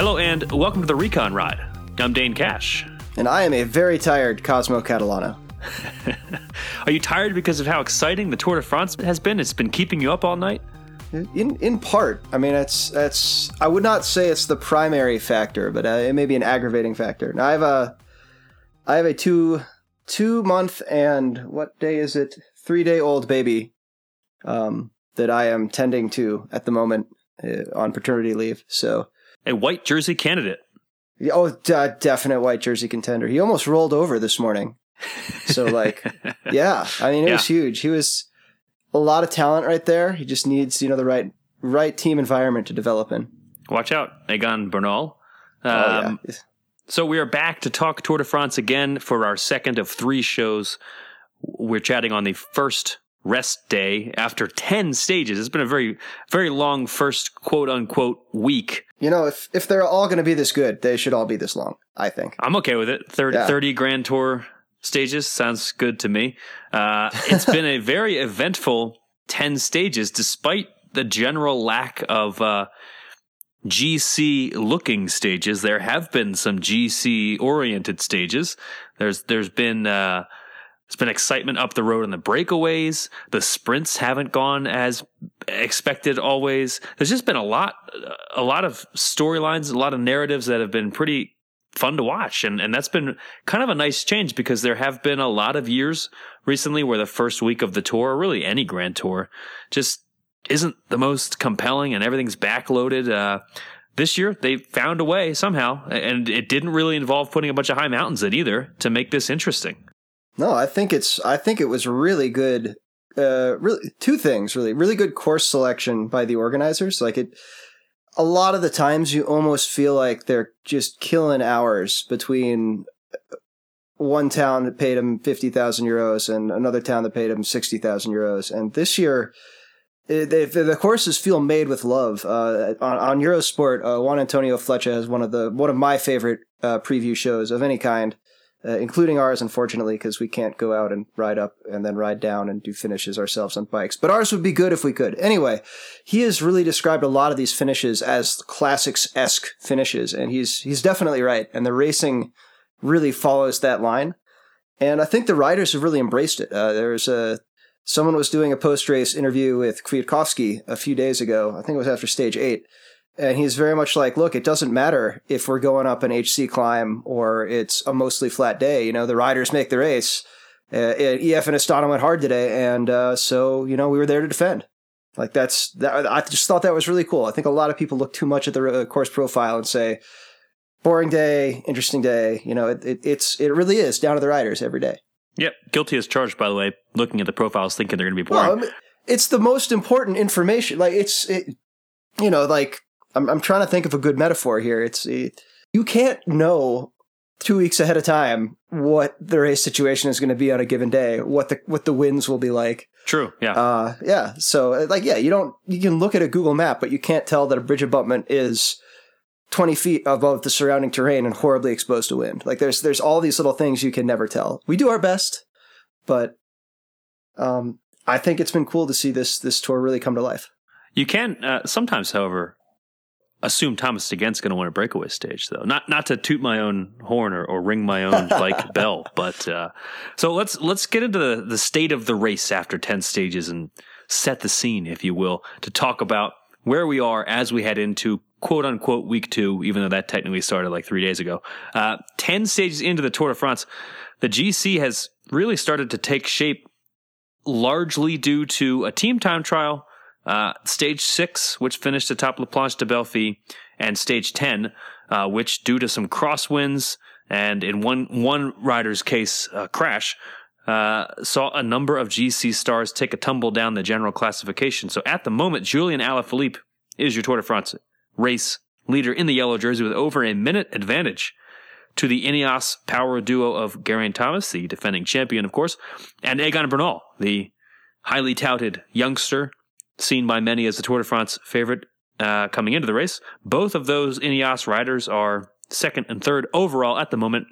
Hello and welcome to the Recon Ride. I'm Dane Cash. And I am a very tired Cosmo Catalano. Are you tired because of how exciting the Tour de France has been? It's been keeping you up all night? In in part, I mean, it's that's I would not say it's the primary factor, but uh, it may be an aggravating factor. Now I have a I have a two two month and what day is it? Three day old baby, um, that I am tending to at the moment uh, on paternity leave. So a white jersey candidate. Oh, d- definite white jersey contender. He almost rolled over this morning. So, like, yeah, I mean, it yeah. was huge. He was a lot of talent right there. He just needs, you know, the right right team environment to develop in. Watch out, Egan Bernal. Um, oh, yeah. So we are back to talk Tour de France again for our second of three shows. We're chatting on the first rest day after 10 stages. It's been a very, very long first quote unquote week. You know, if, if they're all going to be this good, they should all be this long, I think. I'm okay with it. 30, yeah. 30 Grand Tour stages sounds good to me. Uh, it's been a very eventful 10 stages despite the general lack of, uh, GC looking stages. There have been some GC oriented stages. There's, there's been, uh, there's been excitement up the road on the breakaways. The sprints haven't gone as expected always. There's just been a lot, a lot of storylines, a lot of narratives that have been pretty fun to watch. And, and that's been kind of a nice change because there have been a lot of years recently where the first week of the tour, or really any grand tour, just isn't the most compelling and everything's backloaded. Uh, this year they found a way somehow, and it didn't really involve putting a bunch of high mountains in either to make this interesting. No, I think it's I think it was really good uh really two things really. Really good course selection by the organizers. Like it a lot of the times you almost feel like they're just killing hours between uh, one town that paid them 50,000 euros and another town that paid them 60,000 euros. And this year, it, they, the courses feel made with love. Uh, on, on, Eurosport, uh, Juan Antonio Flecha has one of the one of my favorite uh, preview shows of any kind uh, including ours, unfortunately, because we can't go out and ride up and then ride down and do finishes ourselves on bikes. But ours would be good if we could. Anyway, he has really described a lot of these finishes as classics esque finishes, and he's he's definitely right. And the racing really follows that line, and I think the riders have really embraced it. Uh, there's a someone was doing a post race interview with Kwiatkowski a few days ago. I think it was after stage eight and he's very much like, look, it doesn't matter if we're going up an HC climb or it's a mostly flat day. You know, the riders make the race. Uh, EF and Astana went hard today, and uh, so you know we were there to defend. Like that's that. I just thought that was really cool. I think a lot of people look too much at the uh, course profile and say, boring day, interesting day. You know, it, it, it's it really is down to the riders every day. Yep, guilty as charged. By the way, looking at the profiles, thinking they're going to be boring. Well, I mean, it's the most important information. Like it's, it, you know, like I'm, I'm trying to think of a good metaphor here. It's it, you can't know two weeks ahead of time what the race situation is going to be on a given day, what the what the winds will be like. True. Yeah. Uh, yeah. So uh, like, yeah, you don't you can look at a Google map, but you can't tell that a bridge abutment is 20 feet above the surrounding terrain and horribly exposed to wind. Like there's there's all these little things you can never tell. We do our best, but um, I think it's been cool to see this this tour really come to life. You can uh, sometimes, however, assume Thomas De Gendt going to win a breakaway stage, though. Not not to toot my own horn or, or ring my own bike bell, but uh, so let's let's get into the, the state of the race after ten stages and set the scene, if you will, to talk about where we are as we head into quote unquote week two, even though that technically started like three days ago. Uh, ten stages into the Tour de France, the GC has really started to take shape, largely due to a team time trial uh, stage six, which finished atop La Planche des Belles Filles, and stage 10, uh, which due to some crosswinds and in one, one rider's case, a crash, uh, saw a number of GC stars take a tumble down the general classification. So at the moment, Julian Alaphilippe is your Tour de France race leader in the yellow jersey with over a minute advantage to the Ineos power duo of Geraint Thomas, the defending champion, of course, and Egan Bernal, the highly touted youngster seen by many as the Tour de France favorite uh, coming into the race. Both of those Ineos riders are second and third overall at the moment.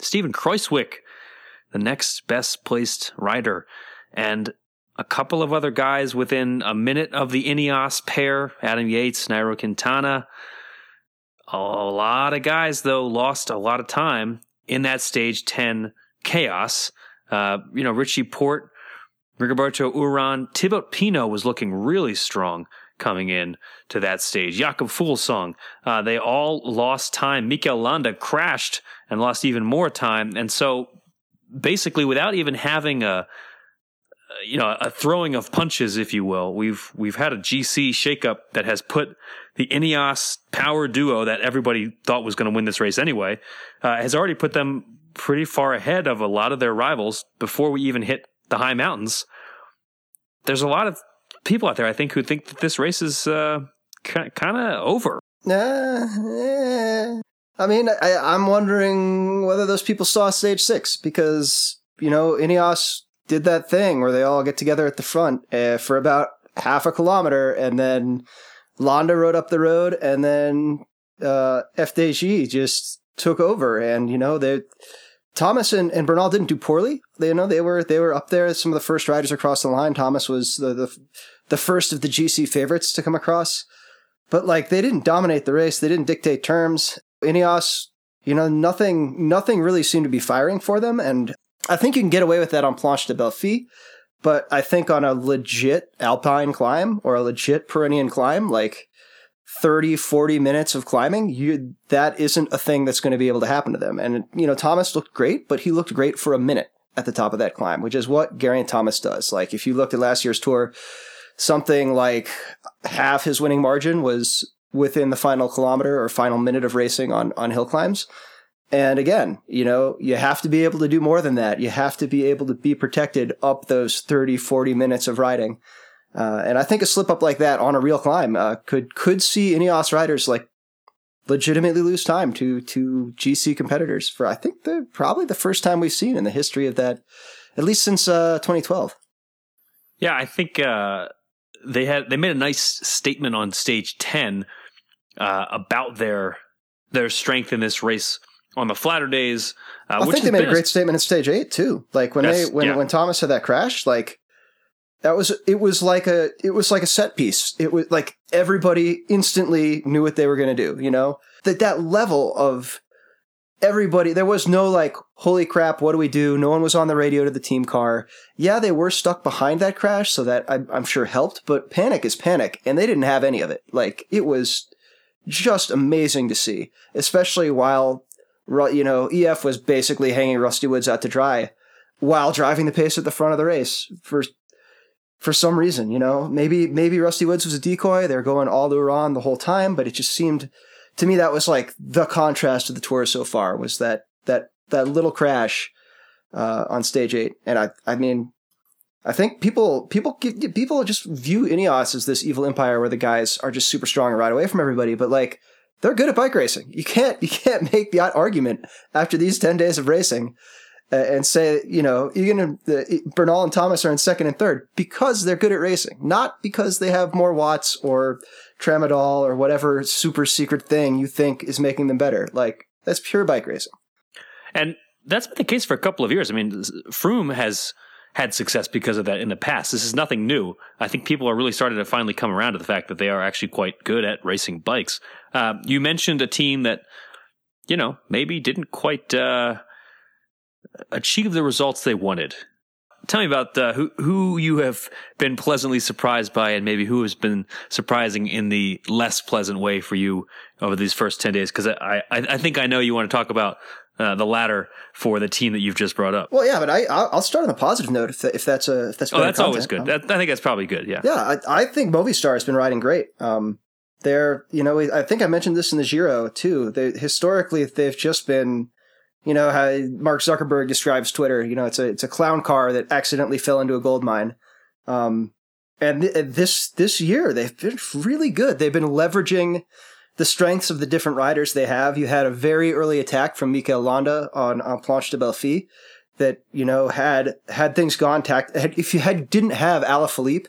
Steven Kruijswijk, the next best placed rider, and a couple of other guys within a minute of the Ineos pair, Adam Yates, Nairo Quintana. A lot of guys, though, lost a lot of time in that stage 10 chaos. Uh, you know, Richie Porte, Rigoberto Uran, Thibaut Pinot was looking really strong coming in to that stage. Jakob Fuglsang, uh, they all lost time. Mikel Landa crashed and lost even more time. And so basically without even having a, you know, a throwing of punches, if you will, we've, we've had a GC shakeup that has put the Ineos power duo that everybody thought was going to win this race anyway, uh, has already put them pretty far ahead of a lot of their rivals before we even hit the high mountains. There's a lot of people out there, I think, who think that this race is uh, kind of over. Uh, I mean, I, am wondering whether those people saw stage six because, you know, Ineos did that thing where they all get together at the front uh, for about half a kilometer and then Landa rode up the road and then uh, FDJ just took over. And, you know, they. Thomas and, and Bernal didn't do poorly. They you know they were they were up there. Some of the first riders across the line. Thomas was the, the the first of the GC favorites to come across. But like they didn't dominate the race, they didn't dictate terms. Ineos, you know, nothing nothing really seemed to be firing for them, and I think you can get away with that on Planche des Belles Filles. But I think on a legit alpine climb or a legit Pyrenean climb, like 30, 40 minutes of climbing, you that isn't a thing that's going to be able to happen to them. And you know, Thomas looked great, but he looked great for a minute at the top of that climb, which is what Geraint Thomas does. Like if you looked at last year's tour, something like half his winning margin was within the final kilometer or final minute of racing on on hill climbs. And again, you know, you have to be able to do more than that. You have to be able to be protected up those 30, 40 minutes of riding. Uh, and I think a slip up like that on a real climb uh, could could see Ineos riders like legitimately lose time to to GC competitors for I think the probably the first time we've seen in the history of that, at least since uh, 2012. Yeah, I think uh, they had they made a nice statement on stage ten uh, about their their strength in this race on the flatter days. Uh, I think they made a great statement at stage eight too. Like when they when yeah. when Thomas had that crash, like that was it was like a it was like a set piece. It was like everybody instantly knew what they were going to do. You know that that level of everybody there was no like holy crap what do we do no one was on the radio to the team car yeah they were stuck behind that crash so that I'm, I'm, sure helped but panic is panic and they didn't have any of it like it was just amazing to see especially while you know ef was basically hanging rusty woods out to dry while driving the pace at the front of the race for for some reason you know maybe maybe rusty woods was a decoy they're going all the on the whole time but it just seemed to me that was like the contrast of the tour so far was that that that little crash uh, on stage eight, and I I mean. I think people people people just view Ineos as this evil empire where the guys are just super strong and ride away from everybody, but like they're good at bike racing. You can't you can't make the argument after these ten days of racing and say you know even the, Bernal and Thomas are in second and third because they're good at racing, not because they have more watts or tramadol or whatever super secret thing you think is making them better. Like that's pure bike racing. And that's been the case for a couple of years. I mean, Froome has had success because of that in the past. This is nothing new. I think people are really starting to finally come around to the fact that they are actually quite good at racing bikes. Uh, you mentioned a team that, you know, maybe didn't quite uh, achieve the results they wanted tell me about uh, who who you have been pleasantly surprised by, and maybe who has been surprising in the less pleasant way for you over these first ten days. Because I, I, I think I know you want to talk about uh, the latter for the team that you've just brought up. Well, yeah, but I I'll start on a positive note if, if that's a if that's oh that's content. always good. That, I think that's probably good. Yeah, yeah. I, I think Movistar has been riding great. Um, they're you know I think I mentioned this in the Giro too. They historically they've just been you know how Mark Zuckerberg describes Twitter. You know, it's a it's a clown car that accidentally fell into a gold mine. Um, and th- this this year they've been really good. They've been leveraging the strengths of the different riders they have. You had a very early attack from Mikel Landa on, on Planche des Belles Filles that you know had had things gone tact. If you had didn't have Alaphilippe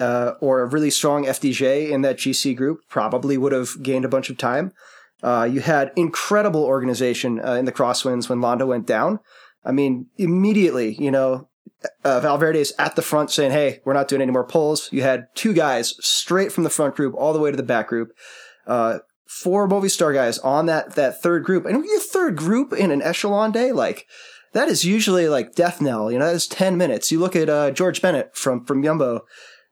uh, or a really strong FDJ in that GC group, probably would have gained a bunch of time. Uh, you had incredible organization uh, in the crosswinds when Landa went down. I mean, immediately, you know, uh, Valverde is at the front saying, "Hey, we're not doing any more pulls." You had two guys straight from the front group all the way to the back group. Uh, four Movistar guys on that that third group, and your third group in an echelon day, like that is usually like death knell. You know, that is ten minutes. You look at uh, George Bennett from from Jumbo,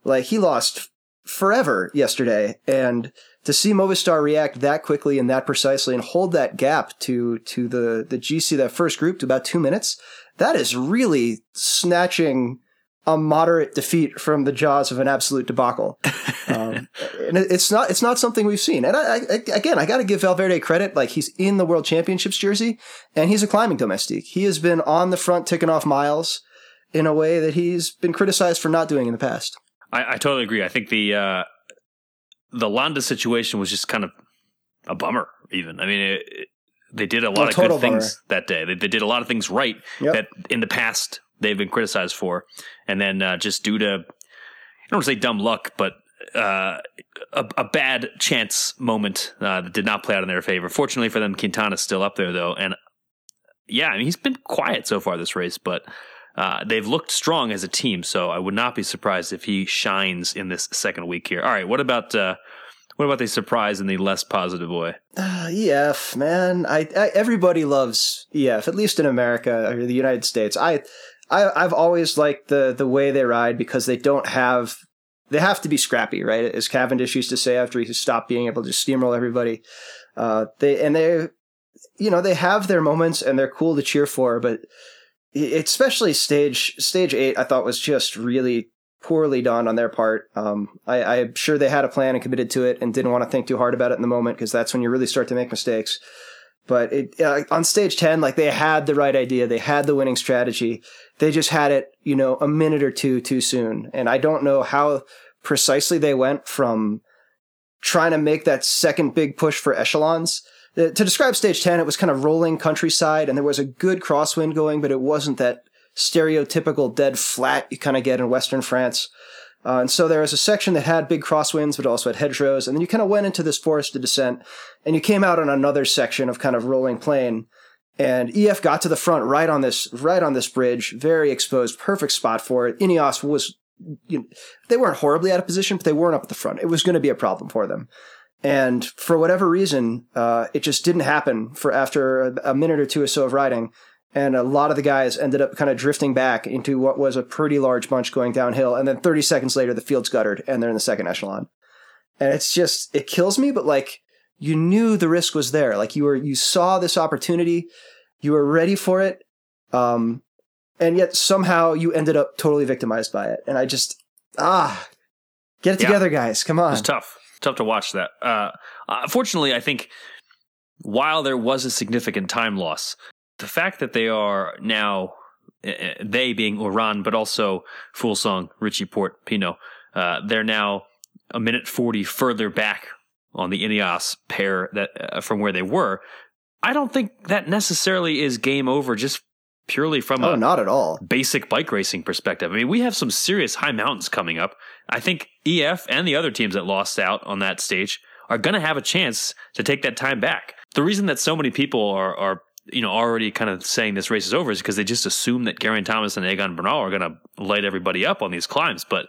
like he lost forever yesterday, and to see Movistar react that quickly and that precisely and hold that gap to to the the GC that first group to about two minutes, that is really snatching a moderate defeat from the jaws of an absolute debacle. Um, and it's not it's not something we've seen. And I, I, again, I got to give Valverde credit. Like he's in the World Championships jersey, and he's a climbing domestique. He has been on the front, ticking off miles in a way that he's been criticized for not doing in the past. I, I totally agree. I think the uh, the Landa situation was just kind of a bummer. Even I mean, it, it, they did a lot a of good things that day. They, they, did a lot of things right yep. that in the past they've been criticized for, and then uh, just due to I don't want to say dumb luck, but uh, a, a, bad chance moment uh, that did not play out in their favor. Fortunately for them, Quintana's still up there though, and yeah, I mean he's been quiet so far this race, but uh, they've looked strong as a team. So I would not be surprised if he shines in this second week here. All right, what about uh, what about the surprise in the less positive way? Uh, EF, man, I, I, everybody loves EF, at least in America or the United States. I, I I've always liked the the way they ride because they don't have they have to be scrappy, right? As Cavendish used to say after he stopped being able to steamroll everybody. Uh, they and they, you know, they have their moments and they're cool to cheer for, but especially stage stage eight, I thought was just really poorly done on their part. Um, I, I'm sure they had a plan and committed to it and didn't want to think too hard about it in the moment because that's when you really start to make mistakes. But it, uh, on stage 10, like they had the right idea. They had the winning strategy. They just had it, you know, a minute or two too soon. And I don't know how precisely they went from trying to make that second big push for echelons. To describe stage 10, it was kind of rolling countryside and there was a good crosswind going, but it wasn't that stereotypical dead flat you kind of get in Western France. Uh, and so there was a section that had big crosswinds, but also had hedgerows. And then you kind of went into this forested descent and you came out on another section of kind of rolling plain. And EF got to the front right on this, right on this bridge, very exposed, perfect spot for it. Ineos was, you know, they weren't horribly out of position, but they weren't up at the front. It was going to be a problem for them. And for whatever reason, uh, it just didn't happen for after a minute or two or so of riding and a lot of the guys ended up kind of drifting back into what was a pretty large bunch going downhill. And then 30 seconds later, the field's guttered and they're in the second echelon. And it's just, it kills me, but like you knew the risk was there. Like you were, you saw this opportunity, you were ready for it. Um, and yet somehow you ended up totally victimized by it. And I just, ah, get it yeah. together, guys. Come on. It's tough. Tough to watch that. Uh, fortunately, I think while there was a significant time loss, the fact that they are now eh, eh, they being Uran, but also Fuglsang, Richie Porte, Pinot, uh, they're now a minute forty further back on the Ineos pair that uh, from where they were. I don't think that necessarily is game over just purely from oh, a not at all basic bike racing perspective. I mean, we have some serious high mountains coming up. I think EF and the other teams that lost out on that stage are going to have a chance to take that time back. The reason that so many people are, are you know, already kind of saying this race is over is because they just assume that Geraint Thomas and Egan Bernal are going to light everybody up on these climbs. But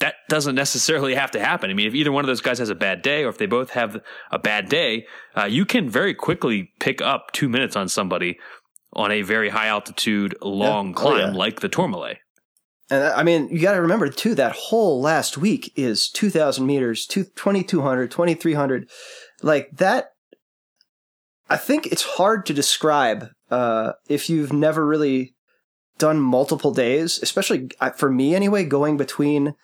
that doesn't necessarily have to happen. I mean, if either one of those guys has a bad day or if they both have a bad day, uh, you can very quickly pick up two minutes on somebody on a very high altitude, long yeah. Oh, climb oh, yeah. like the Tourmalet. And I mean, you got to remember too, that whole last week is 2,000 meters, 2,200, 2,300. Like that I think it's hard to describe uh, if you've never really done multiple days, especially uh, for me anyway, going between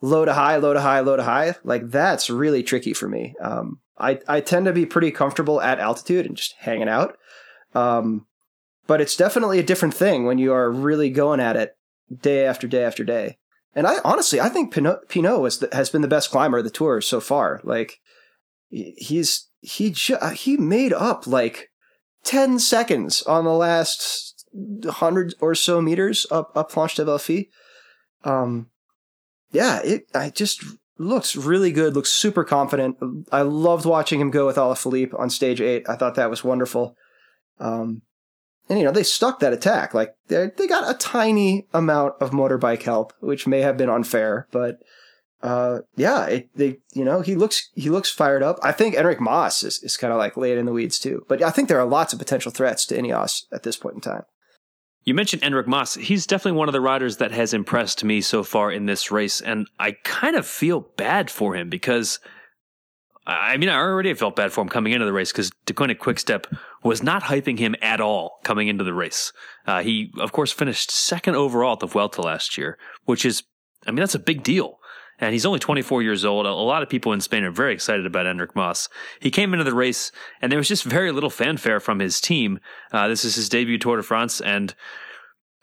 low to high, low to high, low to high. Like that's really tricky for me. Um, I I tend to be pretty comfortable at altitude and just hanging out. Um, but it's definitely a different thing when you are really going at it day after day after day. And I honestly, I think Pinot, Pinot was the, has been the best climber of the tour so far. Like he's he ju- uh, he made up like 10 seconds on the last 100 or so meters up up Planche des Belles Filles. Um yeah, it I just looks really good, looks super confident. I loved watching him go with Alaphilippe on stage 8. I thought that was wonderful. Um and you know, they stuck that attack. Like they they got a tiny amount of motorbike help, which may have been unfair, but uh, yeah, it, they, you know, he looks he looks fired up. I think Enric Mas is, is kind of like laying in the weeds too. But I think there are lots of potential threats to Ineos at this point in time. You mentioned Enric Mas. He's definitely one of the riders that has impressed me so far in this race, and I kind of feel bad for him because I mean, I already felt bad for him coming into the race because Deceuninck Quickstep was not hyping him at all coming into the race. Uh, he, of course, finished second overall at the Vuelta last year, which is, I mean, that's a big deal. And he's only 24 years old. A lot of people in Spain are very excited about Enric Mas. He came into the race, and there was just very little fanfare from his team. Uh, this is his debut Tour de France, and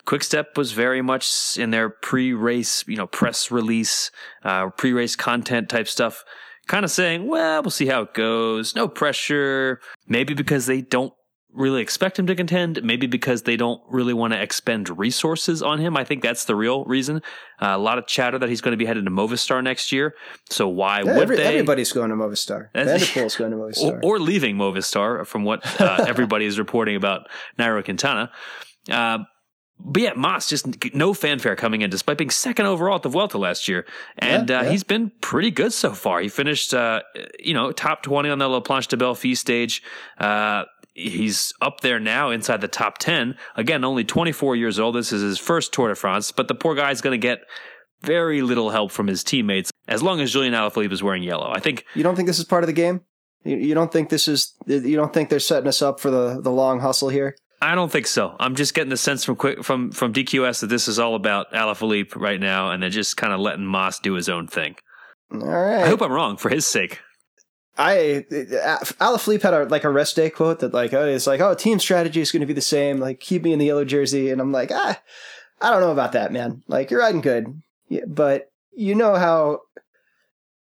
Quickstep was very much in their pre-race, you know, press release, uh, pre-race content type stuff kind of saying, well, we'll see how it goes. No pressure. Maybe because they don't really expect him to contend. Maybe because they don't really want to expend resources on him. I think that's the real reason. Uh, a lot of chatter that he's going to be headed to Movistar next year. So why yeah, would every, they? Everybody's going to Movistar. Van der Poel's going to Movistar. Or, or leaving Movistar, from what uh, everybody is reporting about Nairo Quintana. Uh, but yeah, Mas just no fanfare coming in, despite being second overall at the Vuelta last year, and yeah, uh, yeah. he's been pretty good so far. He finished, uh, you know, top twenty on the La Planche des Belles Filles stage. Uh, he's up there now inside the top ten. Again, only twenty four years old. This is his first Tour de France, but the poor guy's going to get very little help from his teammates as long as Julian Alaphilippe is wearing yellow. I think you don't think this is part of the game. You don't think this is? You don't think they're setting us up for the the long hustle here? I don't think so. I'm just getting the sense from quick from from DQS that this is all about Alaphilippe right now, and they're just kind of letting Mas do his own thing. All right. I hope I'm wrong for his sake. I Alaphilippe had a like a rest day quote that like oh it's like oh team strategy is going to be the same like keep me in the yellow jersey and I'm like ah I don't know about that man like you're riding good yeah, but you know how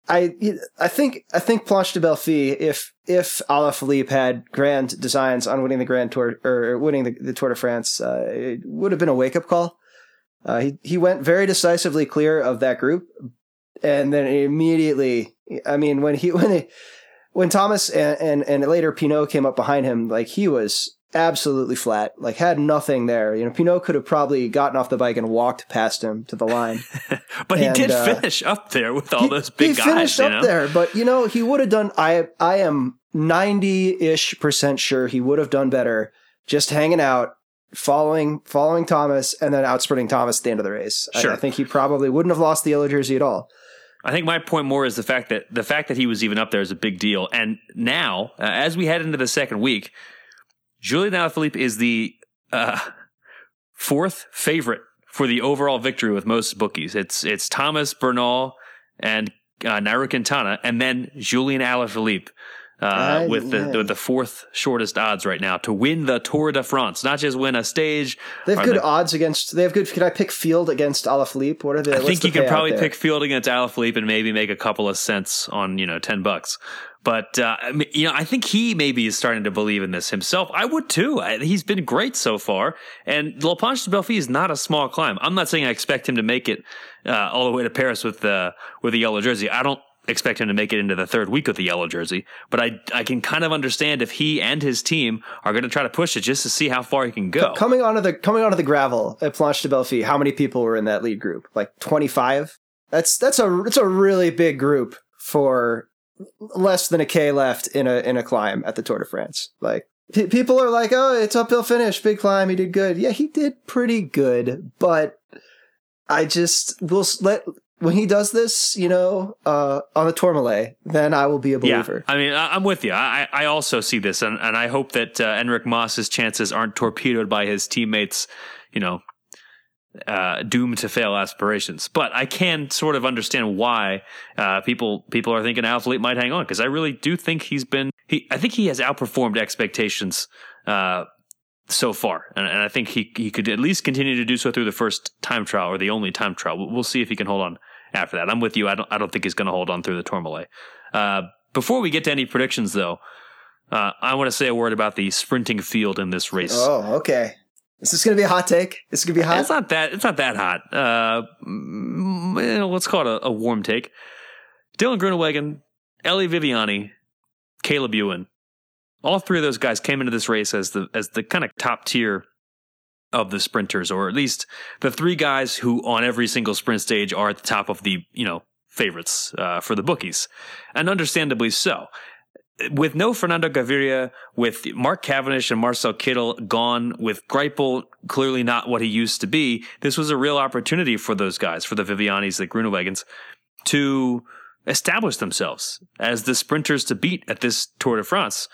I I think I think Planche des Belles Filles if if Alaphilippe had grand designs on winning the Grand Tour or winning the, the Tour de France, uh, it would have been a wake up call. Uh, he he went very decisively clear of that group, and then immediately, I mean, when he when he, when Thomas and, and and later Pinot came up behind him, like he was absolutely flat, like had nothing there. You know, Pinot could have probably gotten off the bike and walked past him to the line. but and, he did uh, finish up there with all he, those big he guys. He finished up know? there, but you know, he would have done. I I am ninety ish percent sure he would have done better just hanging out. Following, following Thomas, and then outsprinting Thomas at the end of the race. Sure. I, I think he probably wouldn't have lost the yellow jersey at all. I think my point more is the fact that the fact that he was even up there is a big deal. And now, uh, as we head into the second week, Julian Alaphilippe is the uh, fourth favorite for the overall victory with most bookies. It's it's Thomas Bernal and uh, Nairo Quintana, and then Julian Alaphilippe. Uh, with the, the, the fourth shortest odds right now to win the Tour de France, not just win a stage. They have good the, odds against. They have good. Can I pick field against Alaphilippe? What are the? I think you can probably pick field against Alaphilippe and maybe make a couple of cents on you know ten bucks. But uh, you know, I think he maybe is starting to believe in this himself. I would too. He's been great so far, and La Planche des Belles Filles is not a small climb. I'm not saying I expect him to make it uh, all the way to Paris with the with the yellow jersey. I don't expect him to make it into the third week with the yellow jersey, but I I can kind of understand if he and his team are going to try to push it just to see how far he can go. Coming onto the coming onto the gravel at Planche des Belles Filles, how many people were in that lead group? Like 25. That's that's a it's a really big group for less than a K left in a in a climb at the Tour de France. Like p- people are like, "Oh, it's uphill finish, big climb, he did good." Yeah, he did pretty good, but I just will let when he does this, you know, uh, on the Tourmalet, then I will be a believer. Yeah, I mean, I'm with you. I, I also see this, and, and I hope that uh, Enric Mas's chances aren't torpedoed by his teammates, you know, uh, doomed to fail aspirations. But I can sort of understand why uh, people people are thinking Alaphilippe might hang on because I really do think he's been he I think he has outperformed expectations uh, so far, and, and, I think he he could at least continue to do so through the first time trial or the only time trial. We'll, we'll see if he can hold on after that. I'm with you. I don't I don't think he's going to hold on through the Tourmalet. Uh, before we get to any predictions, though. Uh, I want to say a word about the sprinting field in this race. Oh, okay. Is this going to be a hot take? Is this going to be hot? It's not that. It's not that hot. Uh, mm, let's call it a, a warm take. Dylan Groenewegen, Elia Viviani, Caleb Ewan. All three of those guys came into this race as the as the kind of top tier of the sprinters, or at least the three guys who on every single sprint stage are at the top of the you know favorites uh, for the bookies, and understandably so. With no Fernando Gaviria, with Mark Cavendish and Marcel Kittel gone, with Greipel clearly not what he used to be, this was a real opportunity for those guys, for the Vivianis, the Groenewegens, to establish themselves as the sprinters to beat at this Tour de France,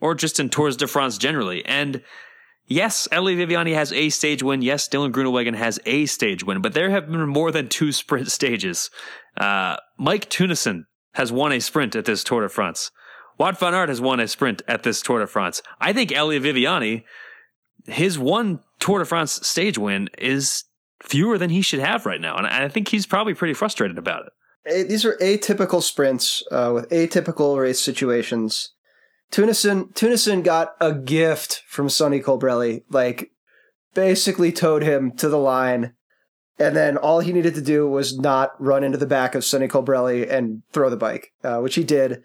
or just in Tours de France generally. And Yes, Elia Viviani has a stage win. Yes, Dylan Groenewegen has a stage win, but there have been more than two sprint stages. Uh, Mike Teunissen has won a sprint at this Tour de France. Wout van Aert has won a sprint at this Tour de France. I think Elia Viviani, his one Tour de France stage win is fewer than he should have right now, and I think he's probably pretty frustrated about it. These are atypical sprints uh, with atypical race situations. Teunissen Teunissen got a gift from Sonny Colbrelli, like basically towed him to the line, and then all he needed to do was not run into the back of Sonny Colbrelli and throw the bike, uh, which he did.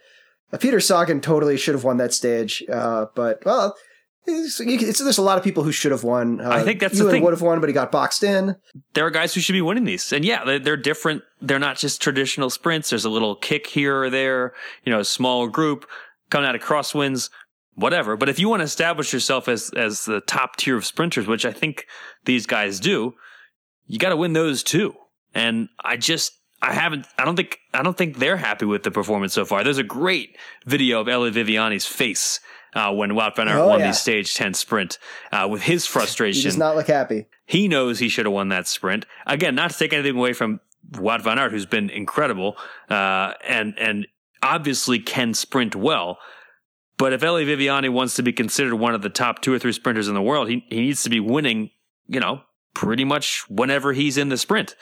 Uh, Peter Sagan totally should have won that stage, uh, but well, it's, it's, there's a lot of people who should have won. Uh, I think that's Ewan the thing. Would have won, but he got boxed in. There are guys who should be winning these, and yeah, they're, they're different. They're not just traditional sprints. There's a little kick here or there. You know, a small group coming out of crosswinds, whatever. But if you want to establish yourself as as the top tier of sprinters, which I think these guys do, you got to win those too. And I just I haven't I don't think I don't think they're happy with the performance so far. There's a great video of Elia Viviani's face uh, when Wout van Aert Oh, won yeah. the stage 10 sprint uh, with his frustration. He does not look happy. He knows he should have won that sprint. Again, not to take anything away from Wout van Aert, who's been incredible uh, and and obviously can sprint well. But if Elia Viviani wants to be considered one of the top two or three sprinters in the world, he, he needs to be winning, you know, pretty much whenever he's in the sprint.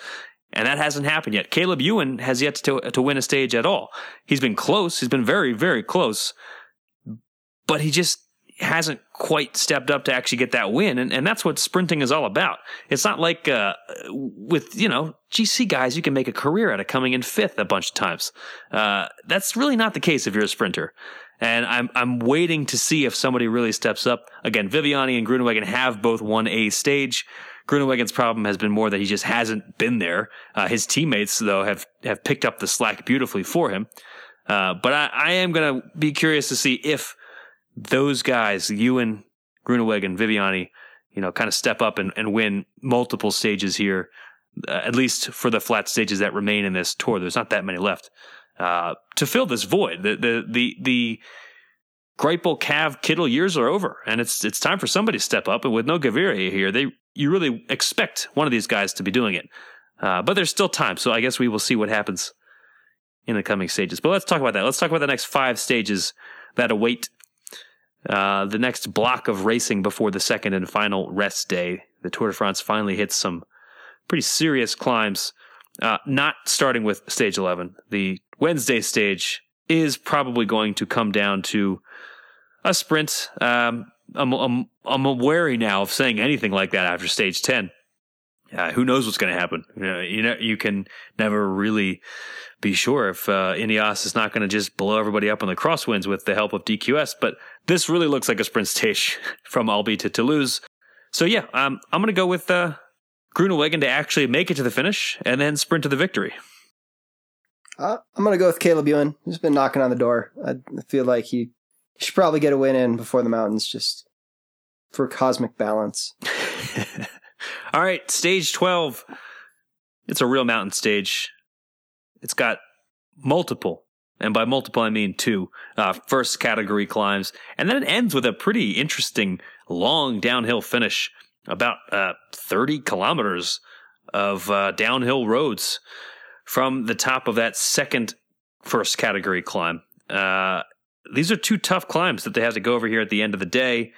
And that hasn't happened yet. Caleb Ewan has yet to, to win a stage at all. He's been close. He's been very, very close. But he just hasn't quite stepped up to actually get that win. And, and that's what sprinting is all about. It's not like uh, with, you know, GC guys, you can make a career out of coming in fifth a bunch of times. Uh, that's really not the case if you're a sprinter. And I'm I'm waiting to see if somebody really steps up. Again, Viviani and Groenewegen have both won a stage. Groenewegen's problem has been more that he just hasn't been there. Uh, his teammates, though, have have picked up the slack beautifully for him. Uh, but I, I am going to be curious to see if those guys, Ewan, Groenewegen, Viviani, you know, kind of step up and, and win multiple stages here, uh, at least for the flat stages that remain in this tour. There's not that many left uh, to fill this void. The the the the Greipel, Cav, Kittel years are over, and it's it's time for somebody to step up. And with no Gaviria here, they you really expect one of these guys to be doing it. Uh, but there's still time, so I guess we will see what happens in the coming stages. But let's talk about that. Let's talk about the next five stages that await uh, the next block of racing before the second and final rest day. The Tour de France finally hits some pretty serious climbs. Uh, not starting with stage 11. The Wednesday stage is probably going to come down to a sprint. Um, I'm, I'm, I'm wary now of saying anything like that after stage 10. Uh, who knows what's going to happen? You know, you know, you can never really be sure if uh, Ineos is not going to just blow everybody up on the crosswinds with the help of DQS. But this really looks like a sprint stage from Albi to Toulouse. So yeah, um, I'm going to go with uh, Groenewegen to actually make it to the finish and then sprint to the victory. Uh, I'm going to go with Caleb Ewan. He's been knocking on the door. I feel like he, he should probably get a win in before the mountains just for cosmic balance. All right, stage 12. It's a real mountain stage. It's got multiple, and by multiple I mean two, uh, first category climbs. And then it ends with a pretty interesting long downhill finish, about uh, 30 kilometers of uh, downhill roads from the top of that second first category climb. These are two tough climbs that they have to go over here at the end of the day.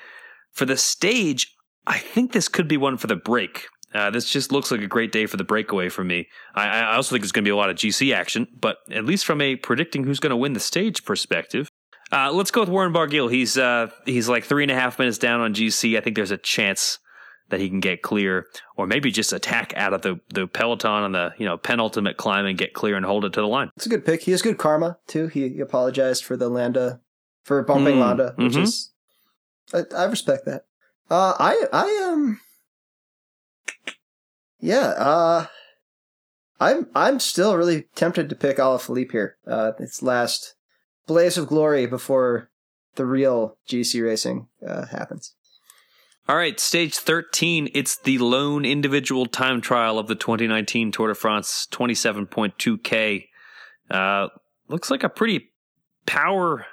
For the stage, I think this could be one for the break. Uh, this just looks like a great day for the breakaway for me. I, I also think there's going to be a lot of GC action, but at least from a predicting who's going to win the stage perspective, uh, let's go with Warren Barguil. He's uh, he's like three and a half minutes down on GC. I think there's a chance that he can get clear, or maybe just attack out of the, the peloton on the you know penultimate climb and get clear and hold it to the line. It's a good pick. He has good karma too. He, apologized for the Landa for bumping Mm, Landa, which mhm. is I, I respect that. Uh, I I um yeah uh I'm I'm still really tempted to pick Alaphilippe here. Uh, its last blaze of glory before the real GC racing uh, happens. All right, stage 13. It's the lone individual time trial of the 2019 Tour de France, 27.2K. Uh, looks like a pretty power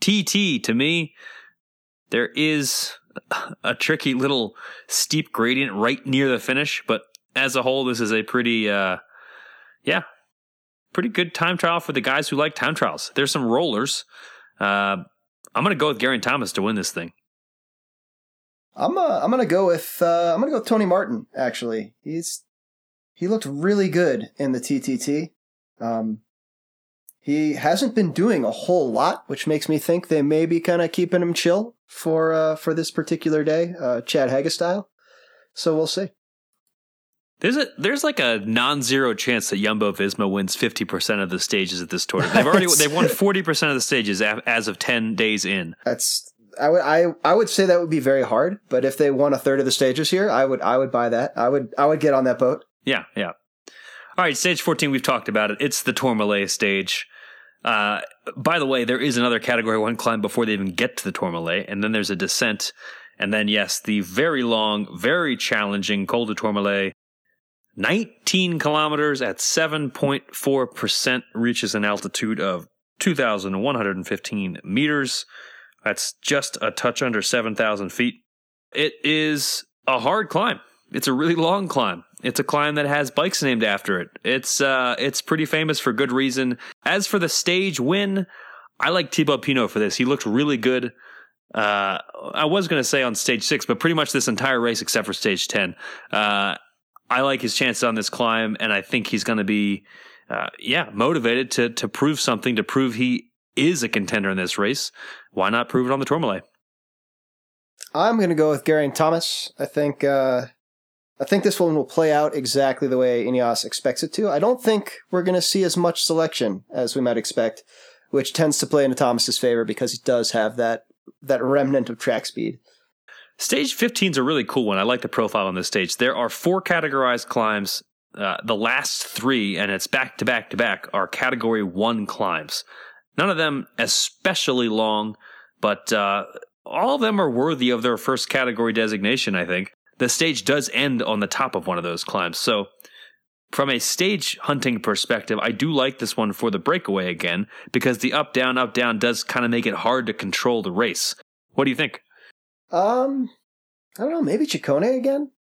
TT to me. There is a tricky little steep gradient right near the finish, but as a whole, this is a pretty, uh, yeah, pretty good time trial for the guys who like time trials. There's some rollers. Uh, I'm going to go with Geraint Thomas to win this thing. I'm uh, I'm gonna go with uh, I'm gonna go with Tony Martin. Actually, he's he looked really good in the TTT. Um, he hasn't been doing a whole lot, which makes me think they may be kind of keeping him chill for uh, for this particular day, uh, Chad Haga style. So we'll see. There's a there's like a non-zero chance that Jumbo Visma wins 50% of the stages at this tour. They've already they've won 40% of the stages as of 10 days in. That's I would I I would say that would be very hard, but if they won a third of the stages here, I would I would buy that. I would I would get on that boat. Yeah, yeah. All right, stage 14 we've talked about it. It's the Tourmalet stage. Uh, by the way, there is another category 1 climb before they even get to the Tourmalet, and then there's a descent and then yes, the very long, very challenging Col de Tourmalet 19 kilometers at 7.4% reaches an altitude of 2,115 meters. That's just a touch under 7,000 feet. It is a hard climb. It's a really long climb. It's a climb that has bikes named after it. It's uh, it's pretty famous for good reason. As for the stage win, I like Thibaut Pinot for this. He looked really good. Uh, I was going to say on stage six, but pretty much this entire race except for stage ten. Uh, I like his chances on this climb, and I think he's going to be, uh, yeah, motivated to to prove something, to prove he is a contender in this race. Why not prove it on the Tourmalet? I'm going to go with Geraint Thomas. I think uh, I think this one will play out exactly the way Ineos expects it to. I don't think we're going to see as much selection as we might expect, which tends to play into Thomas's favor because he does have that that remnant of track speed. Stage 15 is a really cool one. I like the profile on this stage. There are four categorized climbs. Uh, the last three, and it's back to back to back, are category one climbs. None of them especially long, but uh, all of them are worthy of their first category designation, I think. The stage does end on the top of one of those climbs. So, from a stage hunting perspective, I do like this one for the breakaway again because the up, down, up, down does kind of make it hard to control the race. What do you think? Um, I don't know. Maybe Ciccone again.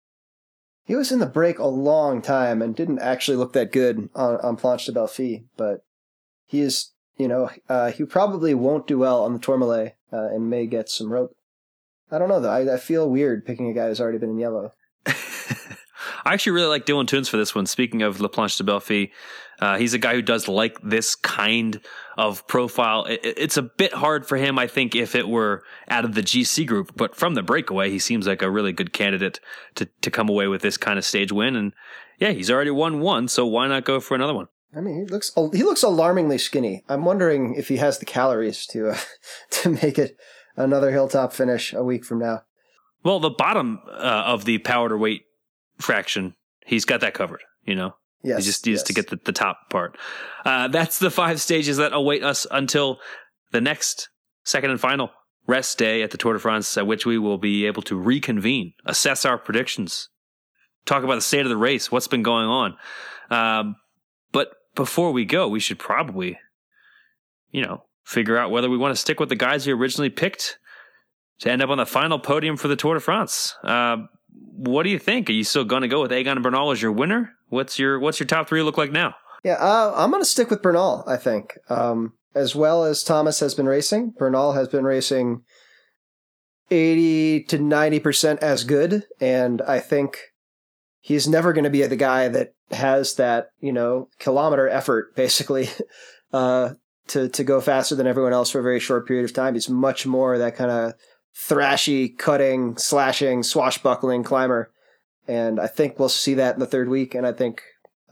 He was in the break a long time and didn't actually look that good on, on Planche des Belles Filles, but he is, you know, uh, he probably won't do well on the Tourmalet uh, and may get some rope. I don't know though. I, I feel weird picking a guy who's already been in yellow. I actually really like Dylan Teuns for this one. Speaking of La Planche des Belles Filles, uh, he's a guy who does like this kind of profile. It, it's a bit hard for him, I think, if it were out of the GC group, but from the breakaway, he seems like a really good candidate to, to come away with this kind of stage win. And yeah, he's already won one, so why not go for another one? I mean, he looks he looks alarmingly skinny. I'm wondering if he has the calories to uh, to make it another hilltop finish a week from now. Well, the bottom uh, of the power to weight fraction, he's got that covered. You know, yes, he just needs yes. to get the, the top part. Uh, that's the five stages that await us until the next second and final rest day at the Tour de France, at which we will be able to reconvene, assess our predictions, talk about the state of the race, what's been going on. Um, before we go, we should probably, you know, figure out whether we want to stick with the guys we originally picked to end up on the final podium for the Tour de France. Uh, what do you think? Are you still going to go with Egan Bernal as your winner? What's your What's your top three look like now? Yeah, uh, I'm going to stick with Bernal. I think, um, as well as Thomas has been racing, Bernal has been racing eighty to ninety percent as good, and I think he's never going to be the guy that has that you know kilometer effort basically uh, to to go faster than everyone else for a very short period of time. He's much more that kind of thrashy, cutting, slashing, swashbuckling climber. And I think we'll see that in the third week. And I think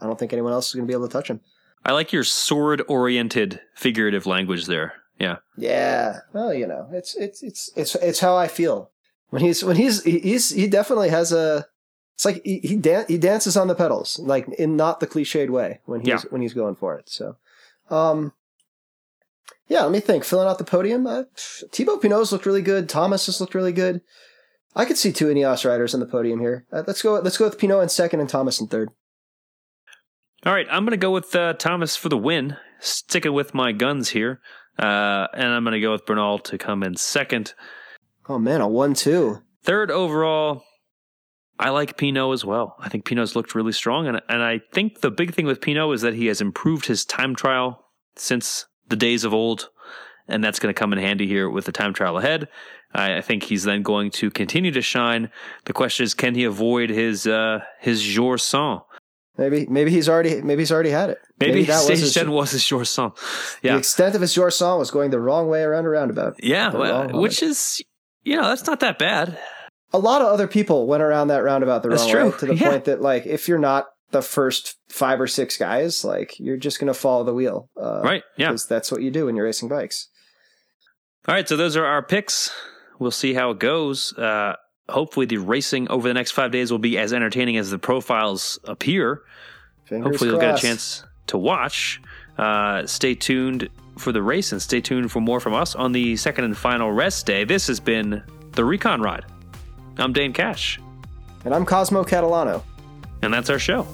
I don't think anyone else is going to be able to touch him. I like your sword oriented figurative language there. Yeah. Yeah. Well, you know, it's it's it's it's it's how I feel when he's when he's he's he definitely has a It's like he he, dan- he dances on the pedals, like in not the cliched way when he's Yeah. when he's going for it. So, um, yeah, let me think. Filling out the podium, uh, Thibaut Pinot's looked really good. Thomas has looked really good. I could see two Ineos riders on the podium here. Uh, let's go. Let's go with Pinot in second and Thomas in third. All right, I'm going to go with uh, Thomas for the win, sticking with my guns here. Uh, and I'm going to go with Bernal to come in second. Oh man, a one-two. Third overall, I like Pinot as well. I think Pinot's looked really strong. And, and I think the big thing with Pinot is that he has improved his time trial since the days of old. And that's going to come in handy here with the time trial ahead. I, I think he's then going to continue to shine. The question is, can he avoid his uh, his jour sans? Maybe maybe he's already maybe he's already had it. Maybe, that stage his, 10 was his jour sans. Yeah, the extent of his jour sans was going the wrong way around a roundabout. Yeah, well, which is, you know, that's not that bad. A lot of other people went around that roundabout the That's wrong true. way to the Yeah. point that like if you're not the first five or six guys, like you're just gonna follow the wheel, uh, Right. Yeah. Because that's what you do when you're racing bikes. All right, so those are our picks. We'll see how it goes. Uh, hopefully, the racing over the next five days will be as entertaining as the profiles appear. Fingers hopefully, you'll get a chance to watch. Uh, stay tuned for the race and stay tuned for more from us on the second and final rest day. This has been the Recon Ride. I'm Dane Cash, And I'm Cosmo Catalano. and that's our show.